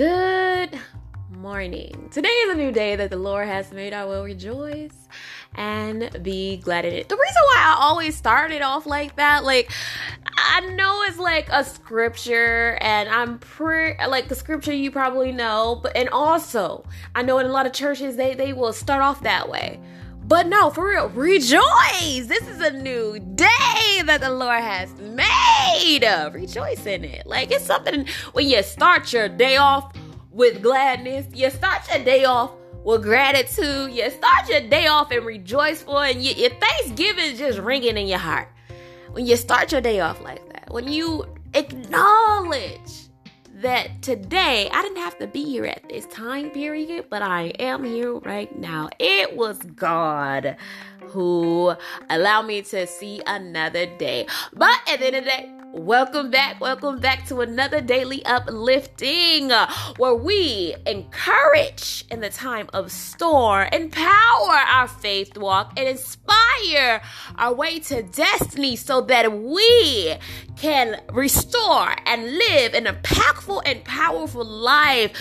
Good morning. Today is a new day that the Lord has made. I will rejoice and be glad in it. The reason why I always started off like that, like I know it's like a scripture, and I'm pretty like the scripture you probably know, but and also I know in a lot of churches they they will start off that way. But no, for real, rejoice! This is a new day that the Lord has made. Rejoice in it. Like it's something when you start your day off with gladness, you start your day off with gratitude, you start your day off and rejoiceful, and you, your Thanksgiving is just ringing in your heart. When you start your day off like that, when you acknowledge that today I didn't have to be here at this time period, but I am here right now. It was God who allowed me to see another day. But at the end of the day, Welcome back. Welcome back to another daily uplifting uh, where we encourage in the time of storm, empower our faith walk, and inspire our way to destiny so that we can restore and live an impactful and powerful life.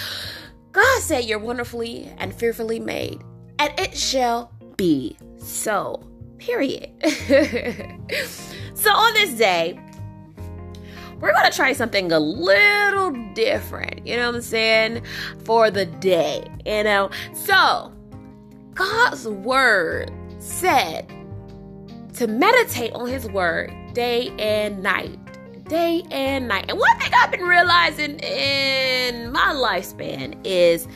God said you're wonderfully and fearfully made, and it shall be so. Period. so on this day, we're gonna try something a little different, you know what I'm saying, for the day, you know. So, God's word said to meditate on His word day and night. Day and night. And one thing I've been realizing in my lifespan is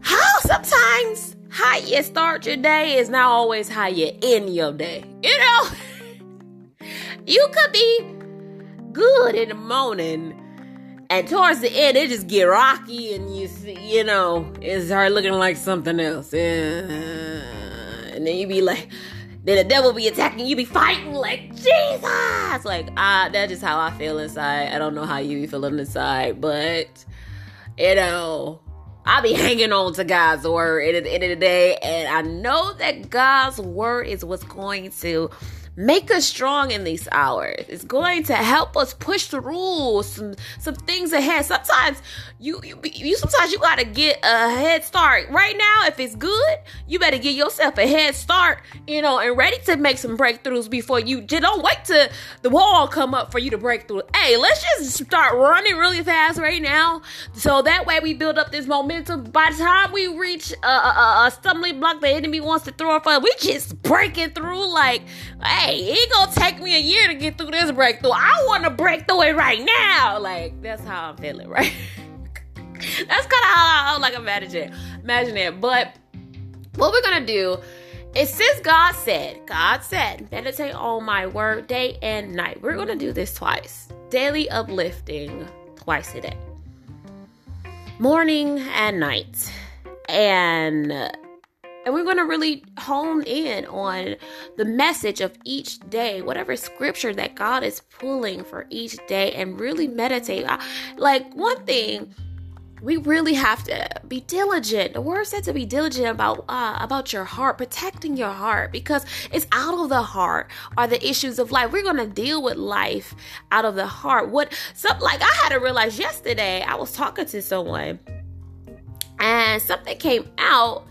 how sometimes how you start your day is not always how you end your day. You know, you could be good in the morning. And towards the end, it just get rocky, and you see, you know, it start looking like something else. And then you be like, then the devil be attacking, you be fighting like Jesus. Like, ah, that's just how I feel inside. I don't know how you be feeling inside, but you know, I be hanging on to God's word at the end of the day, and I know that God's word is what's going to make us strong in these hours. It's going to help us push through some some things ahead. Sometimes you you, you sometimes you got to get a head start. Right now, if it's good, you better get yourself a head start, you know, and ready to make some breakthroughs before you don't wait to the wall come up for you to break through. Hey, let's just start running really fast right now, so that way we build up this momentum. By the time we reach a, a, a stumbling block the enemy wants to throw for, we just breaking through like. Hey, it gonna take me a year to get through this breakthrough. I want to break through it right now. Like that's how I'm feeling, right? that's kind of how I'm like imagine it. Imagine it. But what we're gonna do is since God said, God said, meditate on my word day and night. We're gonna do this twice. Daily uplifting twice a day. Morning and night. And and we're going to really hone in on the message of each day, whatever scripture that God is pulling for each day, and really meditate. Like, one thing we really have to be diligent. The word said to be diligent about uh, about your heart, protecting your heart, because it's out of the heart are the issues of life. We're gonna deal with life out of the heart. What something like I had to realize yesterday. I was talking to someone, and something came out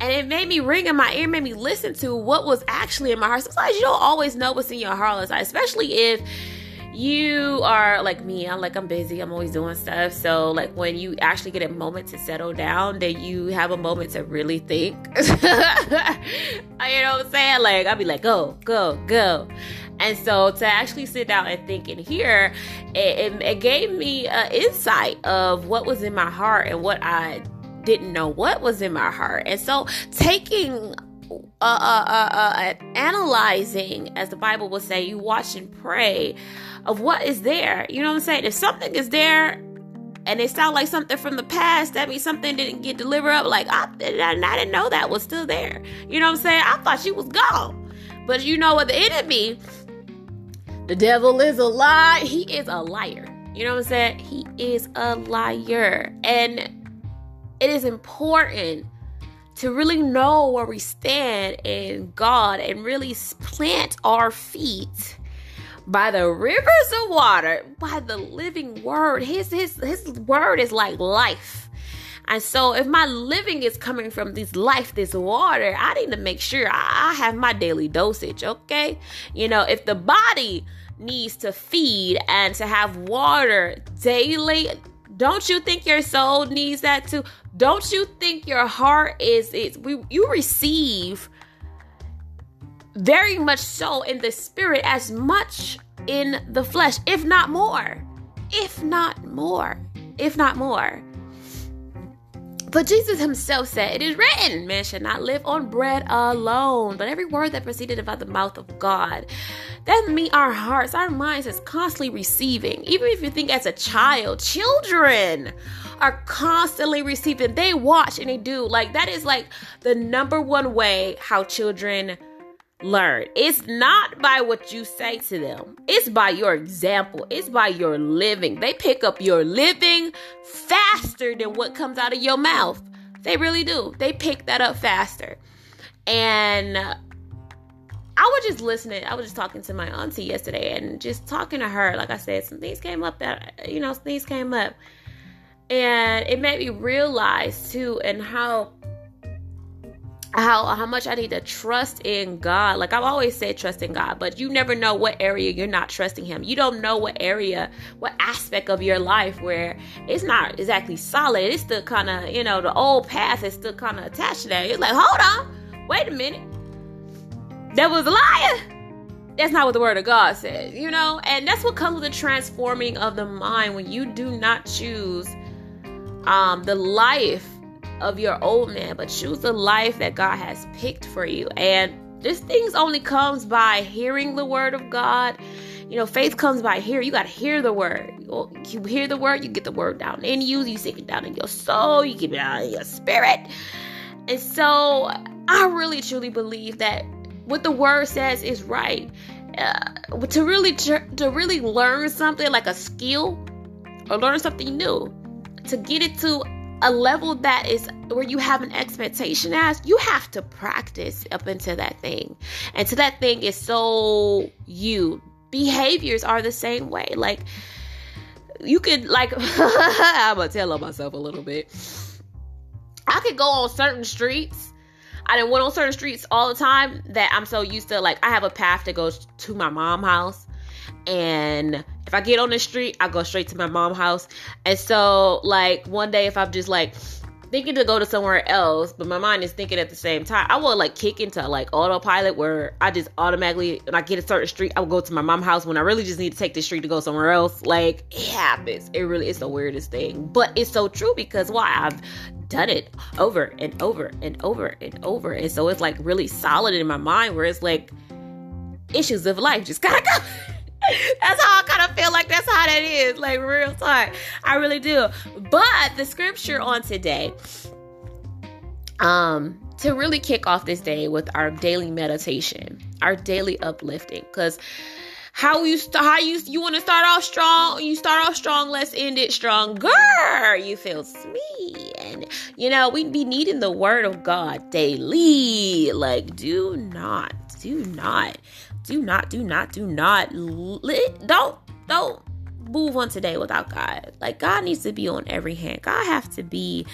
and it made me ring in my ear, made me listen to what was actually in my heart. Sometimes you don't always know what's in your heart, especially if you are like me. I'm like i'm busy i'm always doing stuff. So like when you actually get a moment to settle down then you have a moment to really think. You know what i'm saying? Like i'll be like go go go. And so to actually sit down and think and hear it, it, it gave me an insight of what was in my heart and what i didn't know what was in my heart. And so taking uh, uh, uh, uh, analyzing, as the Bible will say, you watch and pray of what is there. You know what I'm saying? If something is there and it sounds like something from the past, that means something didn't get delivered up. Like, I, I didn't know that was still there. You know what I'm saying? I thought she was gone. But you know what? The enemy, the devil is a lie. He is a liar. You know what I'm saying? He is a liar. And it is important to really know where we stand in God and really plant our feet by the rivers of water, by the living word. His his his word is like life. And so if my living is coming from this life, this water, I need to make sure I have my daily dosage, okay? You know, if the body needs to feed and to have water daily, don't you think your soul needs that too? Don't you think your heart is is we you receive very much so in the spirit as much in the flesh, if not more. If not more. If not more. But Jesus himself said, It is written, man should not live on bread alone, but every word that proceeded about the mouth of God. That means our hearts, our minds is constantly receiving. Even if you think as a child, children are constantly receiving. They watch and they do. Like that is like the number one way how children learn. It's not by what you say to them, it's by your example, it's by your living. They pick up your living faster than what comes out of your mouth. They really do. They pick that up faster. And I was just listening. I was just talking to my auntie yesterday and just talking to her. Like I said, some things came up that, you know, things came up. And it made me realize too, and how how how much I need to trust in God. Like I've always said trust in God, but you never know what area you're not trusting him. You don't know what area, what aspect of your life where it's not exactly solid. It's still kind of, you know, the old path is still kind of attached to that. You're like, "Hold on. Wait a minute. That was a liar." That's not what the word of God says, you know? And that's what comes with the transforming of the mind when you do not choose um the life of your old man, but choose the life that God has picked for you. And this things only comes by hearing the word of God. You know, faith comes by hear. You got to hear the word. You hear the word, you get the word down in you. You sink it down in your soul. You get it out in your spirit. And so, I really truly believe that what the word says is right. Uh, to really to really learn something like a skill or learn something new, to get it to a level that is where you have an expectation as you have to practice up into that thing. And to that thing is so you. Behaviors are the same way. Like you could like i'm gonna tell on myself a little bit. I could go on certain streets. I didn't went on certain streets all the time that i'm so used to like i have a path that goes to my mom house and if I get on the street, I go straight to my mom's house. And so, like, one day if I'm just like thinking to go to somewhere else, but my mind is thinking at the same time, I will like kick into like autopilot where I just automatically, when I get a certain street, I will go to my mom's house when I really just need to take the street to go somewhere else. Like, it happens. It really is the weirdest thing. But it's so true because why? I've done it over and over and over and over. And so it's like really solid in my mind where it's like issues of life just gotta go. that's how I kind of feel like that's how that is, like real time. I really do. But the scripture on today, um, to really kick off this day with our daily meditation, our daily uplifting, because how you start how you you want to start off strong you start off strong let's end it stronger you feel me and you know we'd be needing the word of god daily like do not do not do not, do not, do not, don't, don't move on today without God. Like God needs to be on every hand. God have to be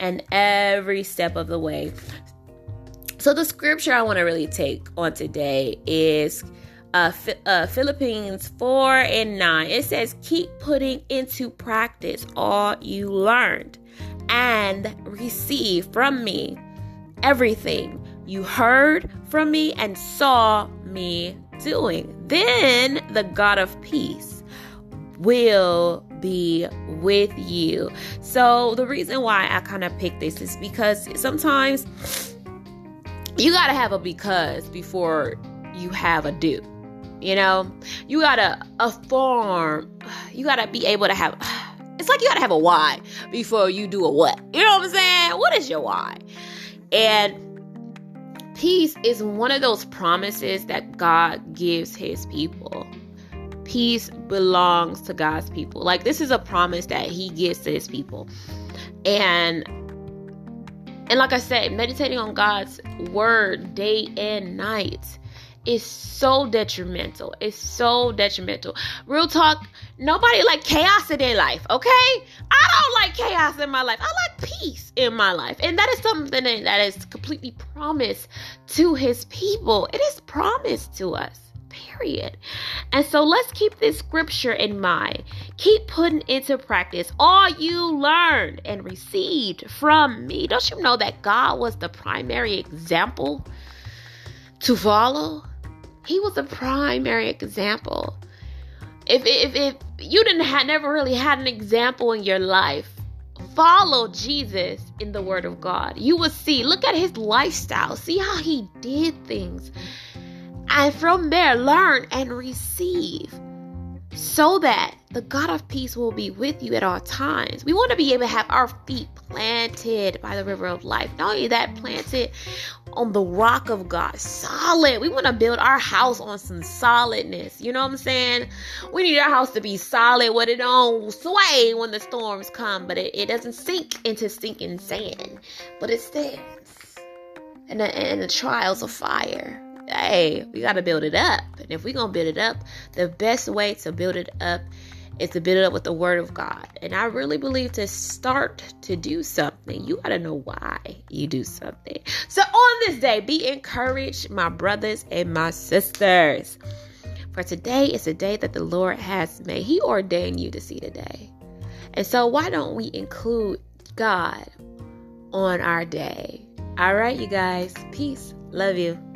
in every step of the way. So the scripture I want to really take on today is uh, uh, Philippians 4 and 9. It says, Keep putting into practice all you learned and receive from me everything you heard from me and saw me doing. Then the God of peace will be with you. So, the reason why I kind of picked this is because sometimes you got to have a because before you have a do. You know, you got to a form, you got to be able to have it's like you got to have a why before you do a what. You know what I'm saying? What is your why? And Peace is one of those promises that God gives his people. Peace belongs to God's people. Like this is a promise that he gives to his people. And and like I said, meditating on God's word day and night is so detrimental. It's so detrimental. Real talk, nobody like chaos in their life, okay? I don't like chaos in my life. I like peace in my life. And that is something that is completely promised to his people. It is promised to us. Period. And so let's keep this scripture in mind. Keep putting into practice all you learned and received from me. Don't you know that God was the primary example to follow? He was a primary example. If, if, if you didn't have never really had an example in your life, follow Jesus in the Word of God. You will see, look at his lifestyle, see how he did things. And from there, learn and receive so that the God of peace will be with you at all times. We want to be able to have our feet planted by the river of life. Not only that, planted on the rock of God, solid. We want to build our house on some solidness. You know what I'm saying? We need our house to be solid, where it don't sway when the storms come, but it, it doesn't sink into sinking sand, but it stands. And the, and the trials of fire hey, we got to build it up. And if we're going to build it up, the best way to build it up is to build it up with the word of God. And I really believe to start to do something, you got to know why you do something. So on this day, be encouraged, my brothers and my sisters. For today is a day that the Lord has made. He ordained you to see today. And so why don't we include God on our day? All right, you guys. Peace. Love you.